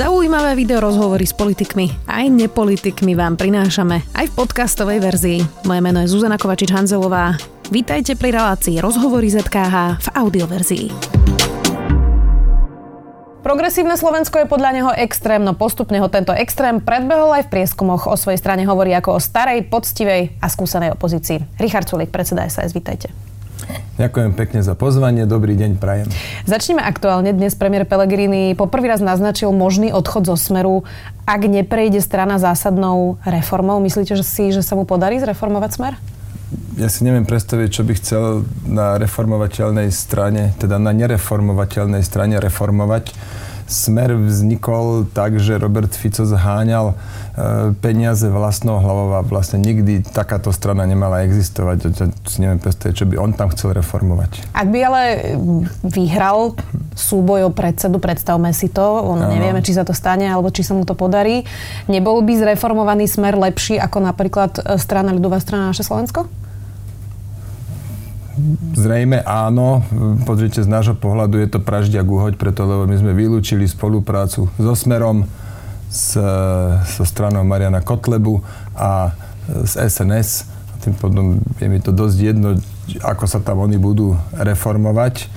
Zaujímavé video rozhovory s politikmi aj nepolitikmi vám prinášame aj v podcastovej verzii. Moje meno je Zuzana Kovačič-Hanzelová. Vítajte pri relácii Rozhovory ZKH v audioverzii. Progresívne Slovensko je podľa neho extrém, no postupne ho tento extrém predbehol aj v prieskumoch. O svojej strane hovorí ako o starej, poctivej a skúsenej opozícii. Richard Sulik, predseda SAS, vítajte. Ďakujem pekne za pozvanie, dobrý deň prajem. Začneme aktuálne. Dnes premiér Pellegrini poprvý raz naznačil možný odchod zo Smeru, ak neprejde strana zásadnou reformou. Myslíte že si, že sa mu podarí zreformovať Smer? Ja si neviem predstaviť, čo by chcel na reformovateľnej strane, teda na nereformovateľnej strane reformovať Smer vznikol tak, že Robert Fico zháňal peniaze vlastnou hlavou a vlastne nikdy takáto strana nemala existovať. Si neviem predstaviť, čo by on tam chcel reformovať. Ak by ale vyhral súboj o predsedu, predstavme si to, on nevieme, či sa to stane, alebo či sa mu to podarí, nebol by zreformovaný smer lepší ako napríklad e, strana ľudová strana naše Slovensko? Zrejme áno. Pozrite, z nášho pohľadu je to praždia guhoď, preto lebo my sme vylúčili spoluprácu so Smerom, s, so stranou Mariana Kotlebu a z SNS. Tým potom je mi to dosť jedno, ako sa tam oni budú reformovať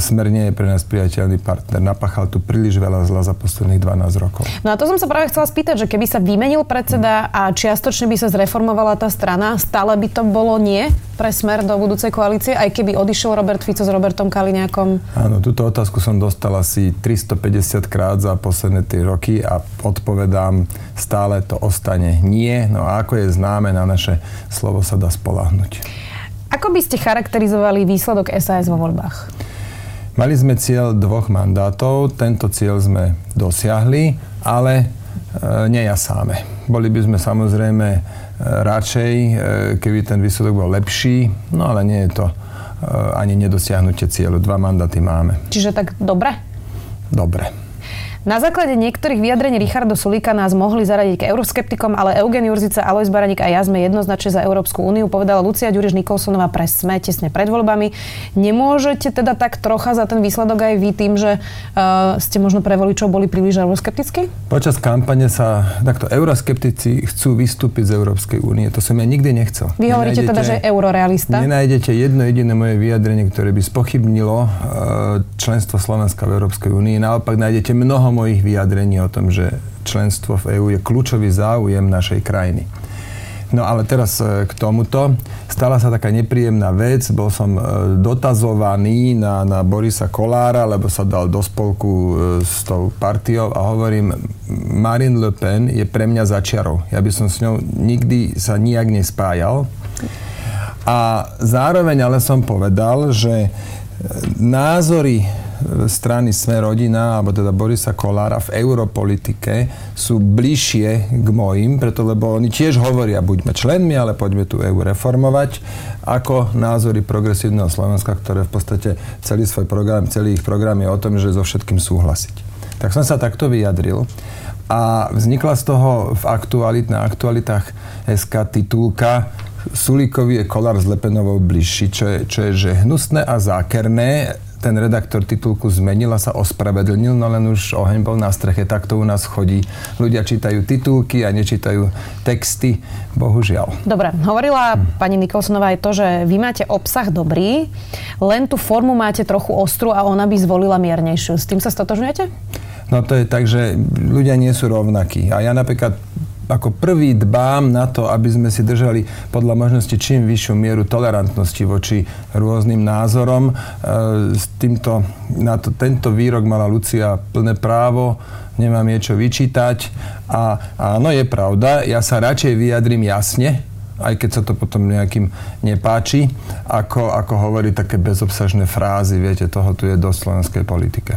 Smer nie je pre nás priateľný partner. Napachal tu príliš veľa zla za posledných 12 rokov. No a to som sa práve chcela spýtať, že keby sa vymenil predseda a čiastočne by sa zreformovala tá strana, stále by to bolo nie pre Smer do budúcej koalície, aj keby odišiel Robert Fico s Robertom Kaliňákom? Áno, túto otázku som dostal asi 350 krát za posledné 3 roky a odpovedám, stále to ostane nie. No a ako je známe, na naše slovo sa dá spolahnuť. Ako by ste charakterizovali výsledok SAS vo voľbách? Mali sme cieľ dvoch mandátov, tento cieľ sme dosiahli, ale e, nejasáme. Boli by sme samozrejme e, radšej, e, keby ten výsledok bol lepší, no ale nie je to e, ani nedosiahnutie cieľu. Dva mandáty máme. Čiže tak dobre? Dobre. Na základe niektorých vyjadrení Richardo Sulíka nás mohli zaradiť k euroskeptikom, ale Eugen Jurzica, Alois Baranik a ja sme jednoznačne za Európsku úniu, povedala Lucia Ďuriš Nikolsonová pre SME tesne pred voľbami. Nemôžete teda tak trocha za ten výsledok aj vy tým, že uh, ste možno pre voličov boli príliš euroskeptickí? Počas kampane sa takto euroskeptici chcú vystúpiť z Európskej únie. To som ja nikdy nechcel. Vy hovoríte teda, že eurorealista? Nenájdete jedno jediné moje vyjadrenie, ktoré by spochybnilo uh, členstvo Slovenska v Európskej únii. Naopak nájdete mnoho mojich vyjadrení o tom, že členstvo v EÚ je kľúčový záujem našej krajiny. No ale teraz e, k tomuto. Stala sa taká nepríjemná vec. Bol som e, dotazovaný na, na Borisa Kolára, lebo sa dal do spolku e, s tou partiou a hovorím, Marine Le Pen je pre mňa začiarov. Ja by som s ňou nikdy sa nijak nespájal. A zároveň ale som povedal, že názory strany Sme rodina, alebo teda Borisa Kolára v europolitike sú bližšie k mojim, preto lebo oni tiež hovoria, buďme členmi, ale poďme tu EU reformovať, ako názory progresívneho Slovenska, ktoré v podstate celý svoj program, celý ich program je o tom, že so všetkým súhlasiť. Tak som sa takto vyjadril a vznikla z toho v aktualit, na aktualitách SK titulka Sulíkovi je kolár s Lepenovou bližší, čo je, čo je že hnusné a zákerné ten redaktor titulku zmenil a sa ospravedlnil, no len už oheň bol na streche. Tak to u nás chodí. Ľudia čítajú titulky a nečítajú texty. Bohužiaľ. Dobre, hovorila hm. pani Nikolsonová aj to, že vy máte obsah dobrý, len tú formu máte trochu ostrú a ona by zvolila miernejšiu. S tým sa stotožňujete? No to je tak, že ľudia nie sú rovnakí. A ja napríklad ako prvý dbám na to, aby sme si držali podľa možnosti čím vyššiu mieru tolerantnosti voči rôznym názorom. E, s týmto, na to, tento výrok mala Lucia plné právo, nemám niečo vyčítať. A áno, je pravda, ja sa radšej vyjadrím jasne, aj keď sa to potom nejakým nepáči, ako, ako hovorí také bezobsažné frázy, viete, toho tu je dosť slovenskej politike.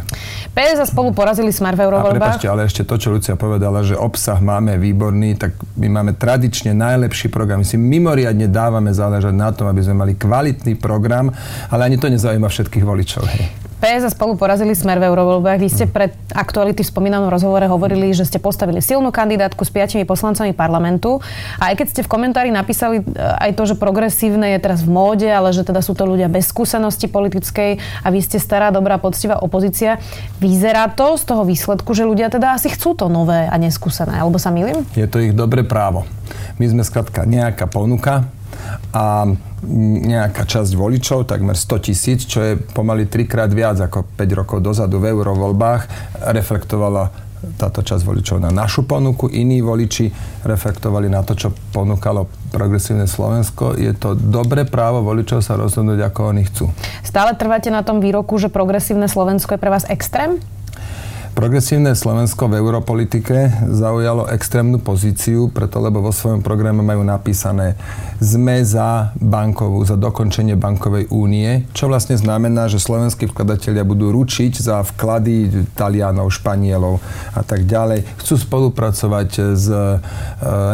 PS a spolu porazili Smer v eurovoľbách. ale ešte to, čo Lucia povedala, že obsah máme výborný, tak my máme tradične najlepší program. My si mimoriadne dávame záležať na tom, aby sme mali kvalitný program, ale ani to nezaujíma všetkých voličov. Hej. PS a spolu porazili smer v eurovoľbách. Vy ste pred aktuality v spomínanom rozhovore hovorili, že ste postavili silnú kandidátku s piatimi poslancami parlamentu. A aj keď ste v komentári napísali e, aj to, že progresívne je teraz v móde, ale že teda sú to ľudia bez skúsenosti politickej a vy ste stará, dobrá, poctivá opozícia. Vyzerá to z toho výsledku, že ľudia teda asi chcú to nové a neskúsené, alebo sa milím? Je to ich dobré právo. My sme skrátka nejaká ponuka, a nejaká časť voličov, takmer 100 tisíc, čo je pomaly trikrát viac ako 5 rokov dozadu v eurovoľbách, reflektovala táto časť voličov na našu ponuku, iní voliči reflektovali na to, čo ponúkalo progresívne Slovensko. Je to dobré právo voličov sa rozhodnúť, ako oni chcú. Stále trváte na tom výroku, že progresívne Slovensko je pre vás extrém? Progresívne Slovensko v europolitike zaujalo extrémnu pozíciu, preto lebo vo svojom programe majú napísané sme za bankovú, za dokončenie bankovej únie, čo vlastne znamená, že slovenskí vkladatelia budú ručiť za vklady Talianov, Španielov a tak ďalej. Chcú spolupracovať s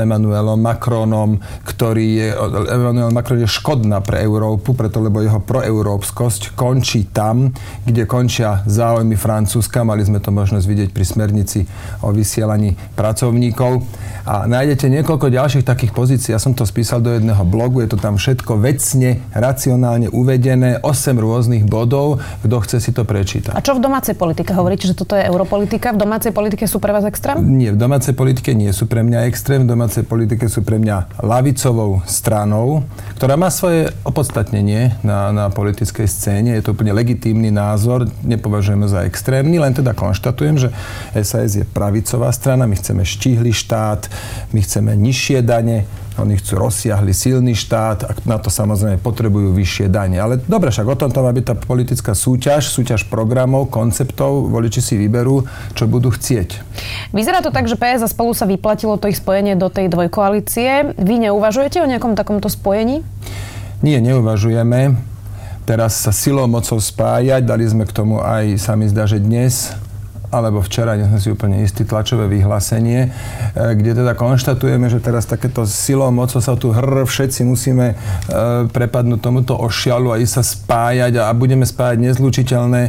Emanuelom Macronom, ktorý je, Emmanuel Macron je škodná pre Európu, preto lebo jeho proeurópskosť končí tam, kde končia záujmy Francúzska. Mali sme to možno možnosť vidieť pri smernici o vysielaní pracovníkov. A nájdete niekoľko ďalších takých pozícií. Ja som to spísal do jedného blogu, je to tam všetko vecne, racionálne uvedené, 8 rôznych bodov, kto chce si to prečítať. A čo v domácej politike? Hovoríte, že toto je europolitika? V domácej politike sú pre vás extrém? Nie, v domácej politike nie sú pre mňa extrém. V domácej politike sú pre mňa lavicovou stranou, ktorá má svoje opodstatnenie na, na politickej scéne. Je to úplne legitímny názor, nepovažujeme za extrémny, len teda konštatujem, konštatujem, že SAS je pravicová strana, my chceme štíhly štát, my chceme nižšie dane, oni chcú rozsiahli silný štát a na to samozrejme potrebujú vyššie dane. Ale dobre, však o tom má byť tá politická súťaž, súťaž programov, konceptov, voliči si vyberú, čo budú chcieť. Vyzerá to tak, že PS a spolu sa vyplatilo to ich spojenie do tej dvojkoalície. Vy neuvažujete o nejakom takomto spojení? Nie, neuvažujeme. Teraz sa silou mocou spájať, dali sme k tomu aj, sa mi zdá, že dnes alebo včera, nie sme si úplne istí, tlačové vyhlásenie, e, kde teda konštatujeme, že teraz takéto silou, mocou sa tu hr, všetci musíme e, prepadnúť tomuto ošialu a ísť sa spájať a budeme spájať nezlučiteľné,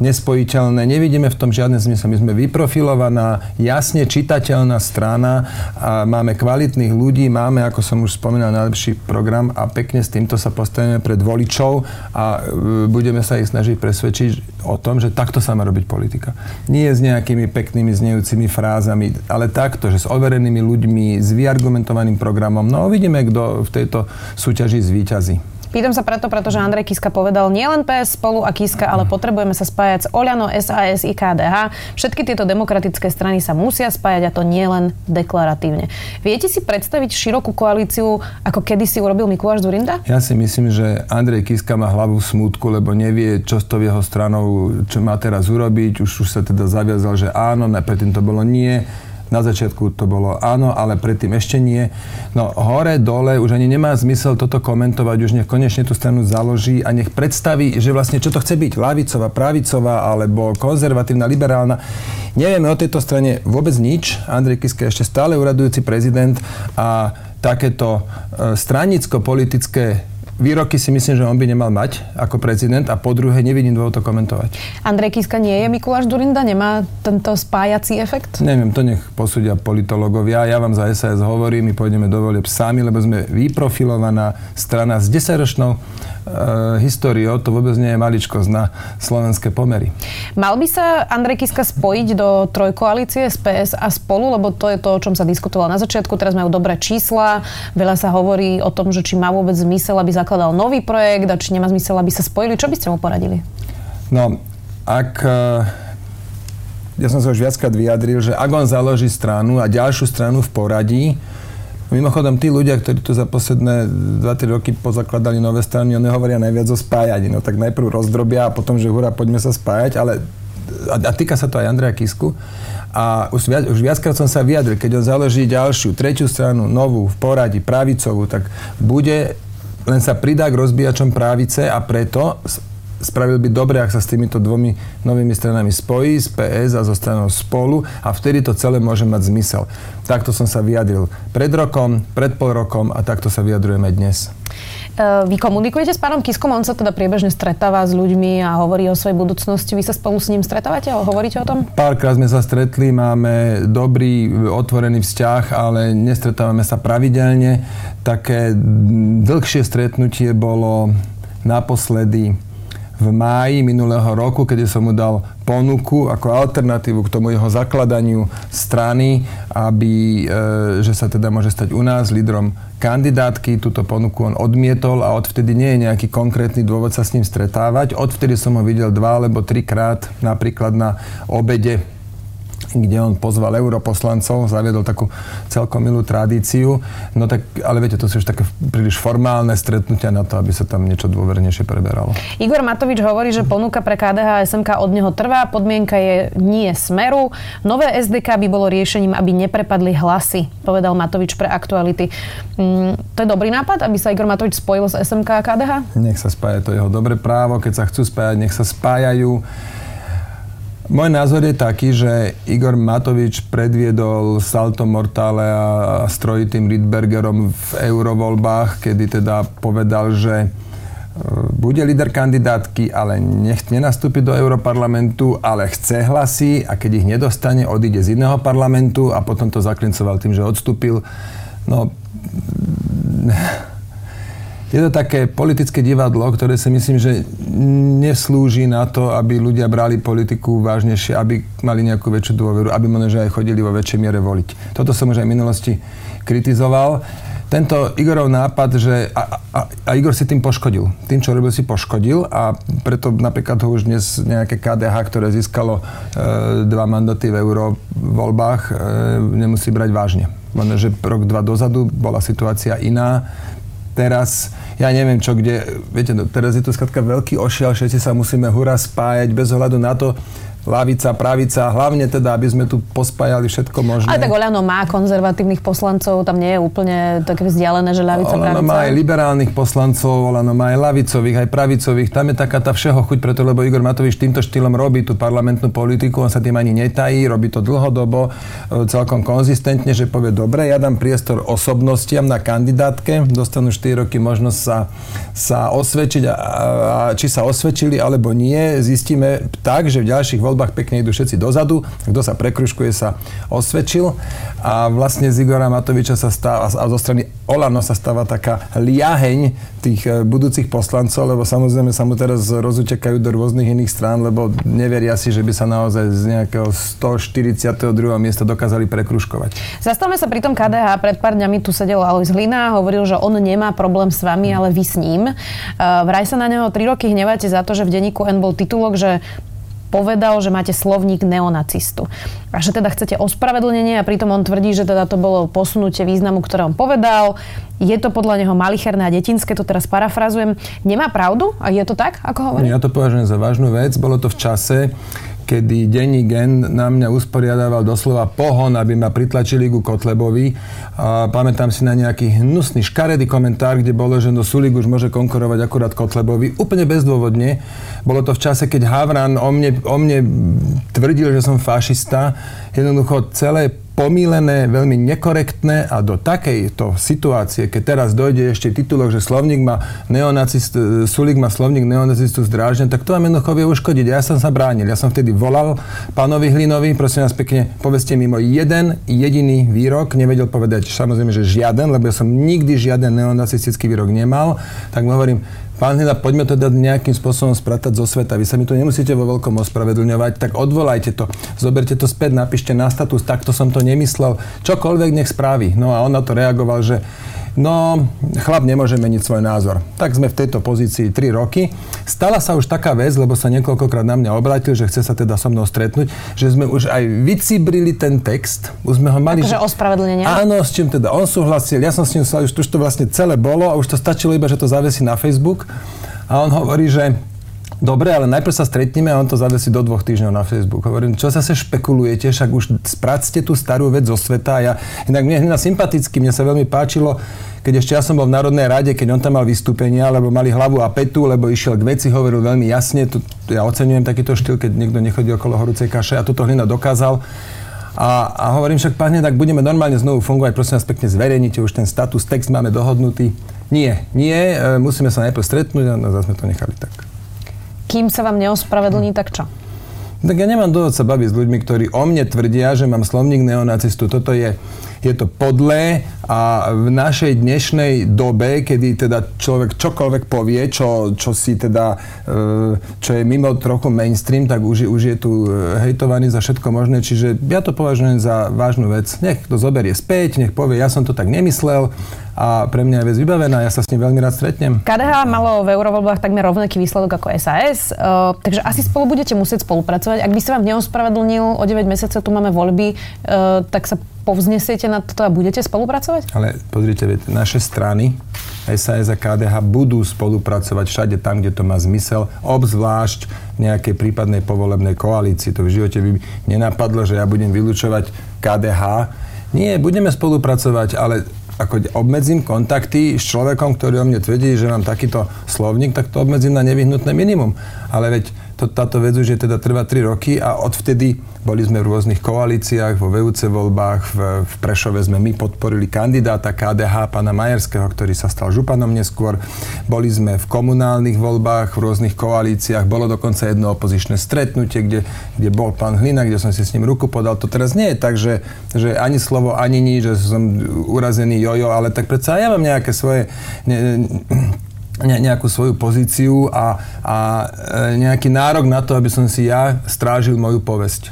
nespojiteľné. Nevidíme v tom žiadne zmysel. My sme vyprofilovaná, jasne čitateľná strana a máme kvalitných ľudí, máme, ako som už spomínal, najlepší program a pekne s týmto sa postavíme pred voličov a e, budeme sa ich snažiť presvedčiť o tom, že takto sa má robiť politika. Nie s nejakými peknými znejúcimi frázami, ale takto, že s overenými ľuďmi, s vyargumentovaným programom. No uvidíme, kto v tejto súťaži zvíťazí. Pýtam sa preto, pretože Andrej Kiska povedal nielen PS spolu a Kiska, ale potrebujeme sa spájať s Oľano, SAS i KDH. Všetky tieto demokratické strany sa musia spájať a to nielen deklaratívne. Viete si predstaviť širokú koalíciu, ako kedysi urobil Mikuláš Zurinda? Ja si myslím, že Andrej Kiska má hlavu v smútku, lebo nevie, čo s to jeho stranou, čo má teraz urobiť. Už, už sa teda zaviazal, že áno, predtým to bolo nie na začiatku to bolo áno, ale predtým ešte nie. No hore, dole, už ani nemá zmysel toto komentovať, už nech konečne tú stranu založí a nech predstaví, že vlastne čo to chce byť, lavicová, pravicová alebo konzervatívna, liberálna. Nevieme o tejto strane vôbec nič. Andrej Kiska je ešte stále uradujúci prezident a takéto e, stranicko-politické výroky si myslím, že on by nemal mať ako prezident a po druhé nevidím dôvod to komentovať. Andrej Kiska nie je Mikuláš Durinda? Nemá tento spájací efekt? Neviem, to nech posúdia politológovia. Ja vám za SAS hovorím, my pôjdeme do volieb sami, lebo sme vyprofilovaná strana s 10-ročnou e, históriou, to vôbec nie je maličkosť na slovenské pomery. Mal by sa Andrej Kiska spojiť do trojkoalície z PS a spolu, lebo to je to, o čom sa diskutovalo na začiatku. Teraz majú dobré čísla, veľa sa hovorí o tom, že či má vôbec zmysel, aby zakladal nový projekt a či nemá zmysel, aby sa spojili. Čo by ste mu poradili? No, ak e, ja som sa už viackrát vyjadril, že ak on založí stranu a ďalšiu stranu v poradí, Mimochodom, tí ľudia, ktorí tu za posledné 2-3 roky pozakladali nové strany, oni hovoria najviac o spájaní. No tak najprv rozdrobia a potom, že hurá, poďme sa spájať, ale a, a týka sa to aj Andreja Kisku. A už, viac, už viackrát som sa vyjadril, keď on založí ďalšiu, tretiu stranu, novú, v poradí, pravicovú, tak bude len sa pridá k rozbíjačom právice a preto spravil by dobre, ak sa s týmito dvomi novými stranami spojí, z PS a zo stranou spolu a vtedy to celé môže mať zmysel. Takto som sa vyjadril pred rokom, pred pol rokom a takto sa vyjadrujeme dnes. vy komunikujete s pánom Kiskom? On sa teda priebežne stretáva s ľuďmi a hovorí o svojej budúcnosti. Vy sa spolu s ním stretávate a hovoríte o tom? Párkrát sme sa stretli, máme dobrý, otvorený vzťah, ale nestretávame sa pravidelne. Také dlhšie stretnutie bolo naposledy v máji minulého roku, keď som mu dal ponuku ako alternatívu k tomu jeho zakladaniu strany, aby, e, že sa teda môže stať u nás lídrom kandidátky. Túto ponuku on odmietol a odvtedy nie je nejaký konkrétny dôvod sa s ním stretávať. Odvtedy som ho videl dva alebo trikrát napríklad na obede kde on pozval europoslancov, zaviedol takú celkom milú tradíciu. No tak, ale viete, to sú už také príliš formálne stretnutia na to, aby sa tam niečo dôvernejšie preberalo. Igor Matovič hovorí, že ponuka pre KDH a SMK od neho trvá, podmienka je nie smeru. Nové SDK by bolo riešením, aby neprepadli hlasy, povedal Matovič pre aktuality. Mm, to je dobrý nápad, aby sa Igor Matovič spojil s SMK a KDH? Nech sa spája, to je jeho dobré právo. Keď sa chcú spájať, nech sa spájajú. Môj názor je taký, že Igor Matovič predviedol salto mortále a strojitým Rydbergerom v eurovoľbách, kedy teda povedal, že e, bude líder kandidátky, ale nech nenastúpi do Európarlamentu, ale chce hlasy a keď ich nedostane, odíde z iného parlamentu a potom to zaklincoval tým, že odstúpil. No, je to také politické divadlo, ktoré si myslím, že neslúži na to, aby ľudia brali politiku vážnejšie, aby mali nejakú väčšiu dôveru, aby možno, aj chodili vo väčšej miere voliť. Toto som už aj v minulosti kritizoval. Tento Igorov nápad, že... A, a, a Igor si tým poškodil. Tým, čo robil, si poškodil a preto napríklad ho už dnes nejaké KDH, ktoré získalo e, dva mandaty v eurovoľbách, e, nemusí brať vážne. Možno, že rok, dva dozadu bola situácia iná teraz, ja neviem čo, kde, viete, no, teraz je to skratka veľký ošiel, všetci sa musíme hura spájať bez ohľadu na to, lavica, pravica, hlavne teda, aby sme tu pospájali všetko možné. Ale tak Oľano má konzervatívnych poslancov, tam nie je úplne také vzdialené, že ľavica, Olano pravica. má aj liberálnych poslancov, Olano má aj lavicových, aj pravicových, tam je taká tá všeho chuť, preto lebo Igor Matovič týmto štýlom robí tú parlamentnú politiku, on sa tým ani netají, robí to dlhodobo, e, celkom konzistentne, že povie, dobre, ja dám priestor osobnostiam na kandidátke, dostanú 4 roky možnosť sa, sa osvedčiť a, a či sa osvedčili alebo nie, zistíme tak, že v ďalších voľbách voľbách pekne idú všetci dozadu, kto sa prekruškuje, sa osvedčil a vlastne z Igora Matoviča sa stáva, a zo strany Olano sa stáva taká liaheň tých e, budúcich poslancov, lebo samozrejme sa mu teraz rozutekajú do rôznych iných strán, lebo neveria si, že by sa naozaj z nejakého 142. miesta dokázali prekruškovať. Zastavme sa pri tom KDH. Pred pár dňami tu sedel Alois Hlina a hovoril, že on nemá problém s vami, ale vy s ním. E, vraj sa na neho 3 roky hnevate za to, že v denníku N bol titulok, že povedal, že máte slovník neonacistu. A že teda chcete ospravedlnenie a pritom on tvrdí, že teda to bolo posunutie významu, ktoré on povedal. Je to podľa neho malicherné a detinské, to teraz parafrazujem. Nemá pravdu? A je to tak, ako hovorí? Ja to považujem za vážnu vec. Bolo to v čase, kedy denní gen na mňa usporiadával doslova pohon, aby ma pritlačili ku Kotlebovi. A pamätám si na nejaký hnusný, škaredý komentár, kde bolo, že no Sulik už môže konkurovať akurát Kotlebovi. Úplne bezdôvodne. Bolo to v čase, keď Havran o mne, o mne tvrdil, že som fašista. Jednoducho celé pomílené, veľmi nekorektné a do takejto situácie, keď teraz dojde ešte titulok, že slovník má neonacist, Sulik má slovník neonacistu zdrážne, tak to vám jednoducho vie uškodiť. Ja som sa bránil. Ja som vtedy volal pánovi Hlinovi, prosím vás pekne, povedzte mi môj jeden jediný výrok, nevedel povedať samozrejme, že žiaden, lebo ja som nikdy žiaden neonacistický výrok nemal, tak mu hovorím, Pán Hida, poďme to dať nejakým spôsobom spratať zo sveta. Vy sa mi to nemusíte vo veľkom ospravedlňovať, tak odvolajte to. Zoberte to späť, napíšte na status, takto som to nemyslel. Čokoľvek nech spraví. No a on na to reagoval, že No, chlap nemôže meniť svoj názor. Tak sme v tejto pozícii 3 roky. Stala sa už taká vec, lebo sa niekoľkokrát na mňa obrátil, že chce sa teda so mnou stretnúť, že sme už aj vycibrili ten text. Už sme ho mali... Takže že... ospravedlnenie? Áno, s čím teda on súhlasil. Ja som s ním súhlasil, už to vlastne celé bolo a už to stačilo iba, že to zavesí na Facebook. A on hovorí, že Dobre, ale najprv sa stretneme a on to zavesí do dvoch týždňov na Facebook. Hovorím, čo zase špekulujete, však už spracte tú starú vec zo sveta. Ja, inak mne hneď sympaticky, mne sa veľmi páčilo, keď ešte ja som bol v Národnej rade, keď on tam mal vystúpenia, lebo mali hlavu a petu, lebo išiel k veci, hovoril veľmi jasne. Tu, ja oceňujem takýto štýl, keď niekto nechodí okolo horúcej kaše a toto hlina dokázal. A, a hovorím však, pán tak budeme normálne znovu fungovať, prosím vás pekne zverejnite už ten status, text máme dohodnutý. Nie, nie, e, musíme sa najprv stretnúť a zase sme to nechali tak. Kým sa vám neospravedlní, tak čo? Tak ja nemám dôvod sa baviť s ľuďmi, ktorí o mne tvrdia, že mám slovník neonacistu. Toto je, je to podlé a v našej dnešnej dobe, kedy teda človek čokoľvek povie, čo, čo si teda, e, čo je mimo trochu mainstream, tak už, už je tu e, hejtovaný za všetko možné. Čiže ja to považujem za vážnu vec. Nech to zoberie späť, nech povie, ja som to tak nemyslel a pre mňa je vec vybavená, ja sa s ním veľmi rád stretnem. KDH malo v eurovoľbách takmer rovnaký výsledok ako SAS, uh, e, takže asi spolu budete musieť spolupracovať. Ak by sa vám neospravedlnil, o 9 mesiacov tu máme voľby, uh, tak sa povznesiete na to a budete spolupracovať? Ale pozrite, naše strany SAS a KDH budú spolupracovať všade tam, kde to má zmysel, obzvlášť v nejakej prípadnej povolebnej koalícii. To v živote by nenapadlo, že ja budem vylúčovať KDH. Nie, budeme spolupracovať, ale ako obmedzím kontakty s človekom, ktorý o mne tvrdí, že mám takýto slovník, tak to obmedzím na nevyhnutné minimum. Ale veď to, táto vec už je teda trvá 3 roky a odvtedy boli sme v rôznych koalíciách, vo VUC voľbách, v, v Prešove sme my podporili kandidáta KDH, pána Majerského, ktorý sa stal županom neskôr. Boli sme v komunálnych voľbách, v rôznych koalíciách, bolo dokonca jedno opozičné stretnutie, kde, kde bol pán Hlina, kde som si s ním ruku podal. To teraz nie je tak, že, že ani slovo, ani nič, že som urazený jojo, ale tak predsa ja mám nejaké svoje ne, nejakú svoju pozíciu a, a e, nejaký nárok na to, aby som si ja strážil moju povesť.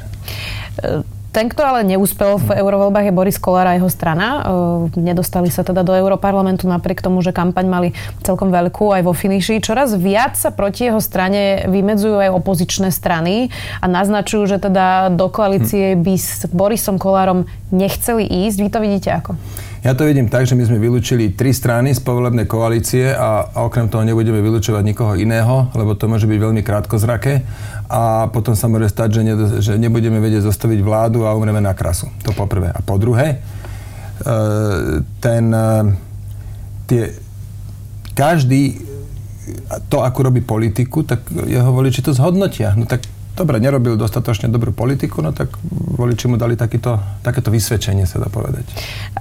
Ten, kto ale neúspel v eurovoľbách je Boris Kolár a jeho strana. E, nedostali sa teda do Europarlamentu napriek tomu, že kampaň mali celkom veľkú aj vo finiši. Čoraz viac sa proti jeho strane vymedzujú aj opozičné strany a naznačujú, že teda do koalície by s Borisom Kolárom nechceli ísť. Vy to vidíte ako? Ja to vidím tak, že my sme vylúčili tri strany z povolebnej koalície a, a okrem toho nebudeme vylúčovať nikoho iného, lebo to môže byť veľmi krátkozraké a potom sa môže stať, že, ne, že nebudeme vedieť zostaviť vládu a umreme na krasu. To po prvé. A po druhé, e, ten, e, tie, každý to, ako robí politiku, tak jeho voliči to zhodnotia. No tak dobre, nerobil dostatočne dobrú politiku, no tak voliči mu dali takýto, takéto vysvedčenie, sa dá povedať.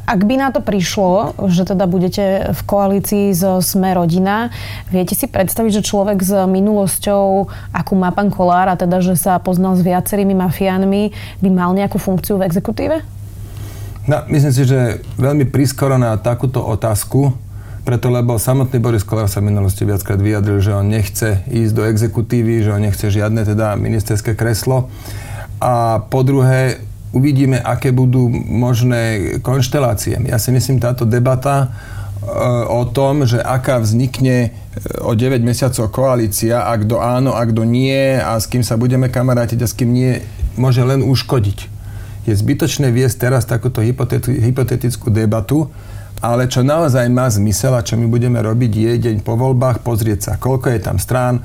Ak by na to prišlo, že teda budete v koalícii so Sme rodina, viete si predstaviť, že človek s minulosťou, akú má pán Kolár, a teda, že sa poznal s viacerými mafiánmi, by mal nejakú funkciu v exekutíve? No, myslím si, že veľmi prískoro na takúto otázku preto, lebo samotný Boris Kolár sa v minulosti viackrát vyjadril, že on nechce ísť do exekutívy, že on nechce žiadne teda ministerské kreslo. A po druhé, uvidíme, aké budú možné konštelácie. Ja si myslím, táto debata e, o tom, že aká vznikne e, o 9 mesiacov koalícia, ak kto áno, ak kto nie a s kým sa budeme kamarátiť a s kým nie, môže len uškodiť. Je zbytočné viesť teraz takúto hypotetickú debatu, ale čo naozaj má zmysel a čo my budeme robiť je deň po voľbách pozrieť sa, koľko je tam strán,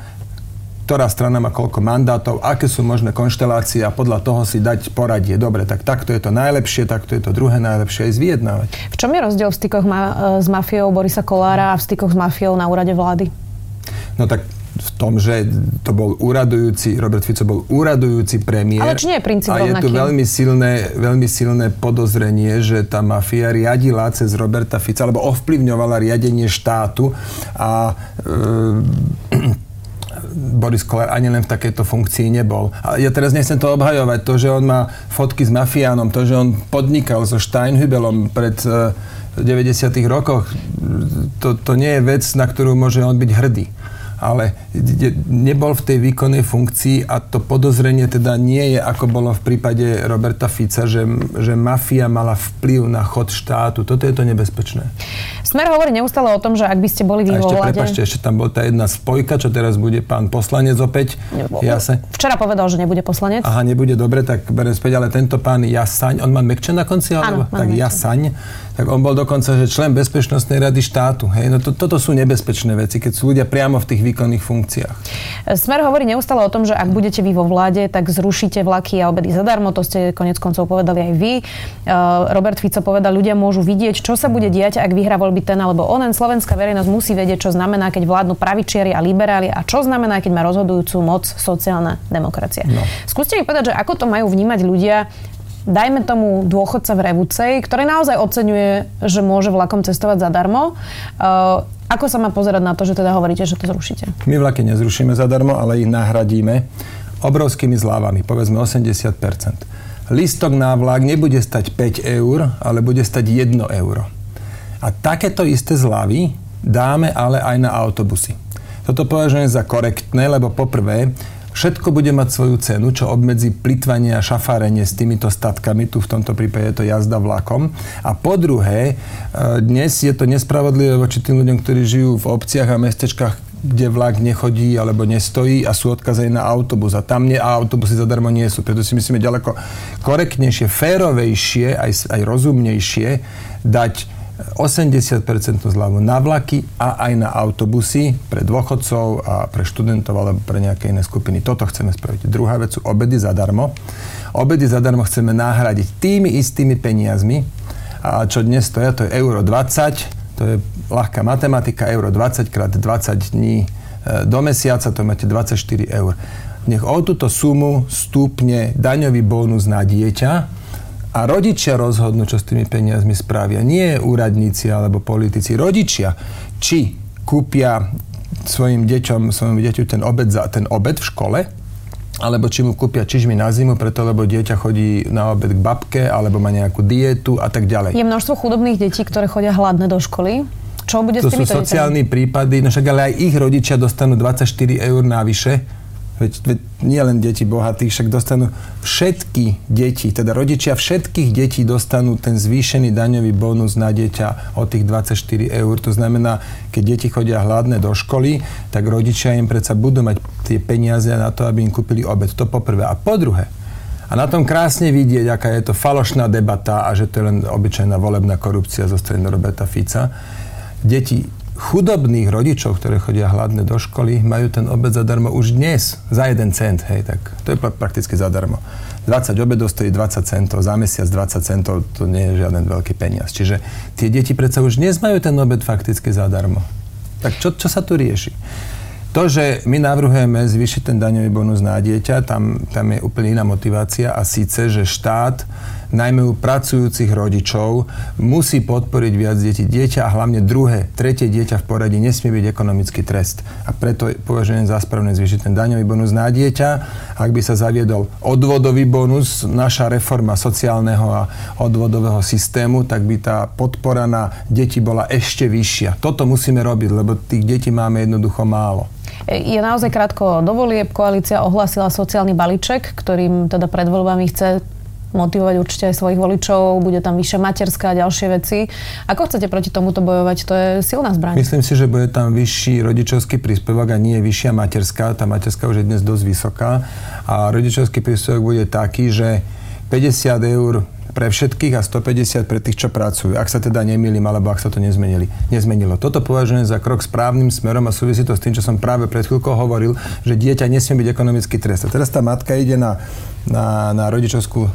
ktorá strana má koľko mandátov, aké sú možné konštelácie a podľa toho si dať poradie. Dobre, tak takto je to najlepšie, takto je to druhé najlepšie aj zviednávať. V čom je rozdiel v stykoch ma- s mafiou Borisa Kolára a v stykoch s mafiou na úrade vlády? No tak v tom, že to bol úradujúci, Robert Fico bol úradujúci premiér. Ale či nie je princíp A je tu veľmi silné, veľmi silné podozrenie, že tá mafia riadila cez Roberta Fica, alebo ovplyvňovala riadenie štátu a e, Boris Kolár ani len v takejto funkcii nebol. A ja teraz nechcem to obhajovať, to, že on má fotky s mafiánom, to, že on podnikal so Steinhübelom pred e, 90. rokoch, to, to nie je vec, na ktorú môže on byť hrdý ale nebol v tej výkonnej funkcii a to podozrenie teda nie je, ako bolo v prípade Roberta Fica, že, že mafia mala vplyv na chod štátu. Toto je to nebezpečné. Smer hovorí neustále o tom, že ak by ste boli vy vo ešte, prepačte, ešte tam bol tá jedna spojka, čo teraz bude pán poslanec opäť. Jase. Včera povedal, že nebude poslanec. Aha, nebude dobre, tak berem späť, ale tento pán Jasaň, on má mekče na konci? Áno, tak Jasaň tak on bol dokonca, že člen Bezpečnostnej rady štátu. Hej? No to, toto sú nebezpečné veci, keď sú ľudia priamo v tých výkonných funkciách. Smer hovorí neustále o tom, že ak budete vy vo vláde, tak zrušíte vlaky a obedy zadarmo. To ste konec koncov povedali aj vy. Uh, Robert Fico povedal, ľudia môžu vidieť, čo sa bude diať, ak vyhrá voľby ten alebo onen. Slovenská verejnosť musí vedieť, čo znamená, keď vládnu pravičiari a liberáli a čo znamená, keď má rozhodujúcu moc sociálna demokracia. No. Skúste mi povedať, že ako to majú vnímať ľudia, dajme tomu dôchodca v Revucej, ktorý naozaj oceňuje, že môže vlakom cestovať zadarmo. Uh, ako sa má pozerať na to, že teda hovoríte, že to zrušíte? My vlaky nezrušíme zadarmo, ale ich nahradíme obrovskými zľavami, povedzme 80% Listok na vlak nebude stať 5 eur, ale bude stať 1 euro. A takéto isté zľavy dáme ale aj na autobusy. Toto považujem za korektné, lebo poprvé, všetko bude mať svoju cenu, čo obmedzí plitvanie a šafárenie s týmito statkami, tu v tomto prípade je to jazda vlakom. A po druhé, e, dnes je to nespravodlivé voči tým ľuďom, ktorí žijú v obciach a mestečkách, kde vlak nechodí alebo nestojí a sú odkazaní na autobus. A tam nie, a autobusy zadarmo nie sú. Preto si myslíme ďaleko korektnejšie, férovejšie, aj, aj rozumnejšie dať 80% zľavu na vlaky a aj na autobusy pre dôchodcov a pre študentov alebo pre nejaké iné skupiny. Toto chceme spraviť. Druhá vec sú obedy zadarmo. Obedy zadarmo chceme nahradiť tými istými peniazmi, a čo dnes stoja, to je euro 20, to je ľahká matematika, euro 20 krát 20 dní e, do mesiaca, to máte 24 eur. Nech o túto sumu stúpne daňový bónus na dieťa, a rodičia rozhodnú, čo s tými peniazmi spravia. Nie úradníci alebo politici. Rodičia, či kúpia svojim deťom, svojim deťu ten obed za ten obed v škole, alebo či mu kúpia čižmy na zimu, preto lebo dieťa chodí na obed k babke, alebo má nejakú dietu a tak ďalej. Je množstvo chudobných detí, ktoré chodia hladné do školy. Čo bude to s týmito sú sociálni prípady, no však ale aj ich rodičia dostanú 24 eur navyše Veď, veď nie len deti bohatých, však dostanú všetky deti, teda rodičia všetkých detí dostanú ten zvýšený daňový bonus na dieťa o tých 24 eur. To znamená, keď deti chodia hladné do školy, tak rodičia im predsa budú mať tie peniaze na to, aby im kúpili obed. To poprvé. A po druhé, a na tom krásne vidieť, aká je to falošná debata a že to je len obyčajná volebná korupcia zo strany Roberta Fica. Deti chudobných rodičov, ktoré chodia hladné do školy, majú ten obed zadarmo už dnes, za jeden cent, hej, tak to je prakticky zadarmo. 20 obedov stojí 20 centov, za mesiac 20 centov, to nie je žiaden veľký peniaz. Čiže tie deti predsa už dnes majú ten obed fakticky zadarmo. Tak čo, čo sa tu rieši? To, že my navrhujeme zvýšiť ten daňový bonus na dieťa, tam, tam je úplne iná motivácia a síce, že štát najmä u pracujúcich rodičov, musí podporiť viac detí. Dieťa a hlavne druhé, tretie dieťa v poradí nesmie byť ekonomický trest. A preto považujem za správne zvýšiť ten daňový bonus na dieťa. Ak by sa zaviedol odvodový bonus, naša reforma sociálneho a odvodového systému, tak by tá podpora na deti bola ešte vyššia. Toto musíme robiť, lebo tých detí máme jednoducho málo. Je naozaj krátko dovolieb. Koalícia ohlasila sociálny balíček, ktorým teda pred voľbami chce motivovať určite aj svojich voličov, bude tam vyššia materská a ďalšie veci. Ako chcete proti tomuto bojovať? To je silná zbraň. Myslím si, že bude tam vyšší rodičovský príspevok a nie vyššia materská. Tá materská už je dnes dosť vysoká. A rodičovský príspevok bude taký, že 50 eur pre všetkých a 150 pre tých, čo pracujú. Ak sa teda nemýlim, alebo ak sa to nezmenili, nezmenilo. Toto považujem za krok správnym smerom a súvisí to s tým, čo som práve pred chvíľkou hovoril, že dieťa nesmie byť ekonomicky trest. A teraz tá matka ide na, na, na rodičovskú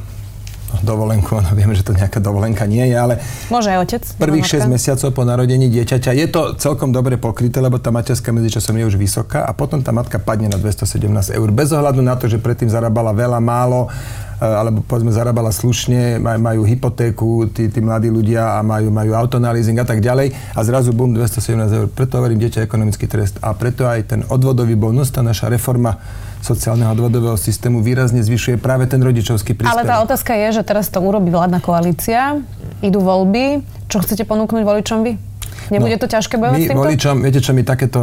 dovolenku, no vieme, že to nejaká dovolenka nie je, ale... Môže aj otec. Prvých 6 mesiacov po narodení dieťaťa je to celkom dobre pokryté, lebo tá materská medzičasom je už vysoká a potom tá matka padne na 217 eur. Bez ohľadu na to, že predtým zarábala veľa, málo, e, alebo povedzme zarábala slušne, majú hypotéku tí, tí mladí ľudia a majú, majú auto na leasing a tak ďalej a zrazu bum 217 eur. Preto hovorím dieťa ekonomický trest a preto aj ten odvodový bonus, tá naša reforma sociálneho odvodového systému výrazne zvyšuje práve ten rodičovský príspevok. Ale tá otázka je, že teraz to urobí vládna koalícia, idú voľby. Čo chcete ponúknuť voličom vy? Nebude no, to ťažké bojovať my s týmto? voličom, viete čo, my takéto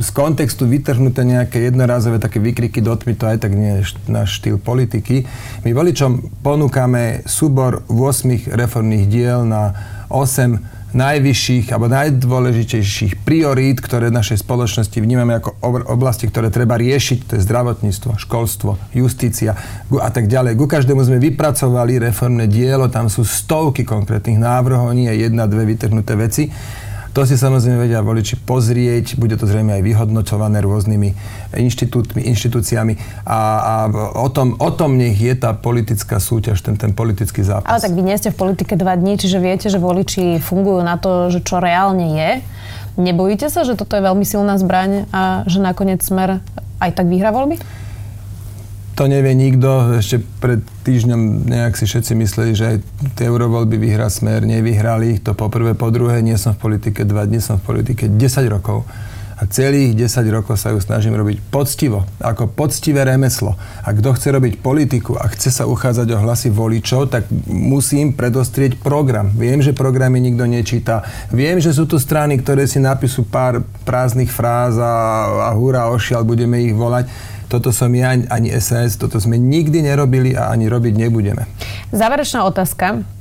z kontextu vytrhnuté nejaké jednorázové také vykriky do tmy, to aj tak nie je náš štýl politiky. My voličom ponúkame súbor 8 reformných diel na 8 najvyšších alebo najdôležitejších priorít, ktoré v našej spoločnosti vnímame ako oblasti, ktoré treba riešiť, to je zdravotníctvo, školstvo, justícia a tak ďalej. Ku každému sme vypracovali reformné dielo, tam sú stovky konkrétnych návrhov, nie jedna, dve vytrhnuté veci. To si samozrejme vedia voliči pozrieť, bude to zrejme aj vyhodnocované rôznymi inštitútmi, inštitúciami a, a o, tom, o tom nech je tá politická súťaž, ten, ten politický zápas. Ale tak vy nie ste v politike dva dní, čiže viete, že voliči fungujú na to, že čo reálne je. Nebojíte sa, že toto je veľmi silná zbraň a že nakoniec smer aj tak vyhrá voľby? To nevie nikto. Ešte pred týždňom nejak si všetci mysleli, že aj tie eurovoľby vyhrá smer. Nevyhrali ich to poprvé. Po druhé, nie som v politike dva dní, som v politike 10 rokov a celých 10 rokov sa ju snažím robiť poctivo, ako poctivé remeslo. A kto chce robiť politiku a chce sa uchádzať o hlasy voličov, tak musím predostrieť program. Viem, že programy nikto nečíta. Viem, že sú tu strany, ktoré si napíšu pár prázdnych fráz a, a hurá ošial, budeme ich volať. Toto som ja, ani SS, toto sme nikdy nerobili a ani robiť nebudeme. Záverečná otázka.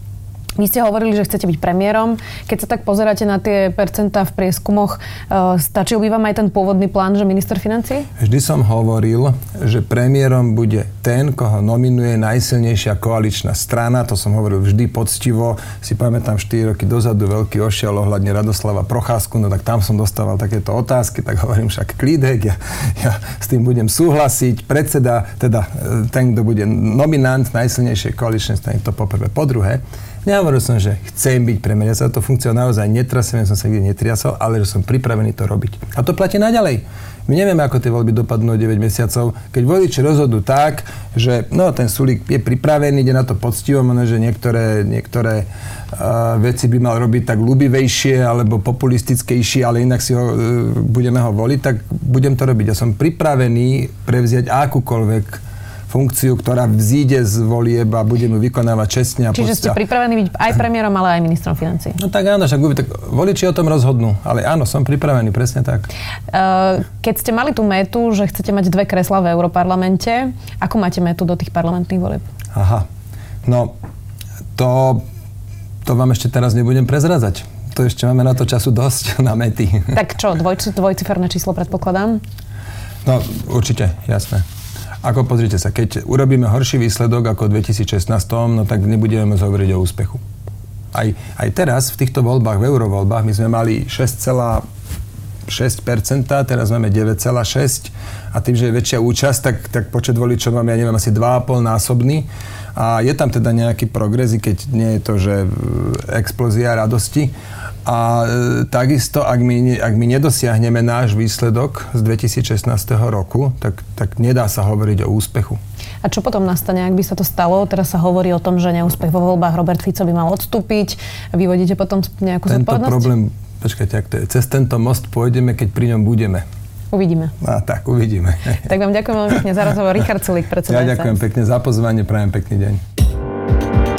Vy ste hovorili, že chcete byť premiérom. Keď sa tak pozeráte na tie percentá v prieskumoch, uh, stačil by vám aj ten pôvodný plán, že minister financí? Vždy som hovoril, že premiérom bude ten, koho nominuje najsilnejšia koaličná strana. To som hovoril vždy poctivo. Si pamätám 4 roky dozadu veľký ošial ohľadne Radoslava Procházku, no tak tam som dostával takéto otázky, tak hovorím však klídek, ja, ja s tým budem súhlasiť. Predseda, teda e, ten, kto bude nominant najsilnejšej koaličnej strany, to poprvé. Po druhé, Nehovoril som, že chcem byť premiér. Ja sa to funkciou naozaj netrasem, som sa nikdy netriasol, ale že som pripravený to robiť. A to platí naďalej. My nevieme, ako tie voľby dopadnú 9 mesiacov. Keď voliči rozhodnú tak, že no, ten Sulík je pripravený, ide na to poctivo, možno, že niektoré, niektoré uh, veci by mal robiť tak ľubivejšie alebo populistickejšie, ale inak si ho, uh, budeme ho voliť, tak budem to robiť. Ja som pripravený prevziať akúkoľvek funkciu, ktorá vzíde z volieb a bude mu vykonávať čestne a Čiže ste pripravení byť aj premiérom, ale aj ministrom financí. No tak áno, však tak voliči o tom rozhodnú. Ale áno, som pripravený, presne tak. Uh, keď ste mali tú metu, že chcete mať dve kresla v Európarlamente, ako máte metu do tých parlamentných volieb? Aha. No, to, to vám ešte teraz nebudem prezradzať. To ešte máme na to času dosť, na mety. Tak čo, dvoj, dvojciferné číslo predpokladám? No, určite, jasné. Ako pozrite sa, keď urobíme horší výsledok ako v 2016, no tak nebudeme môcť hovoriť o úspechu. Aj, aj teraz v týchto voľbách, v eurovoľbách, my sme mali 6,6%, teraz máme 9,6% a tým, že je väčšia účasť, tak, tak počet voličov máme, ja neviem, asi 2,5 násobný. A je tam teda nejaký progres, keď nie je to, že explózia radosti. A e, takisto, ak my, ak my nedosiahneme náš výsledok z 2016 roku, tak, tak nedá sa hovoriť o úspechu. A čo potom nastane, ak by sa to stalo? Teraz sa hovorí o tom, že neúspech vo voľbách Robert Fico by mal odstúpiť. Vyvodíte potom nejakú tento zodpovednosť? problém, počkajte, ak to je, cez tento most pôjdeme, keď pri ňom budeme. Uvidíme. A tak, uvidíme. Tak vám ďakujem veľmi pekne za rozhovor. Richard Sulik, predseda Ja ďakujem pekne za pozvanie, prajem pekný deň.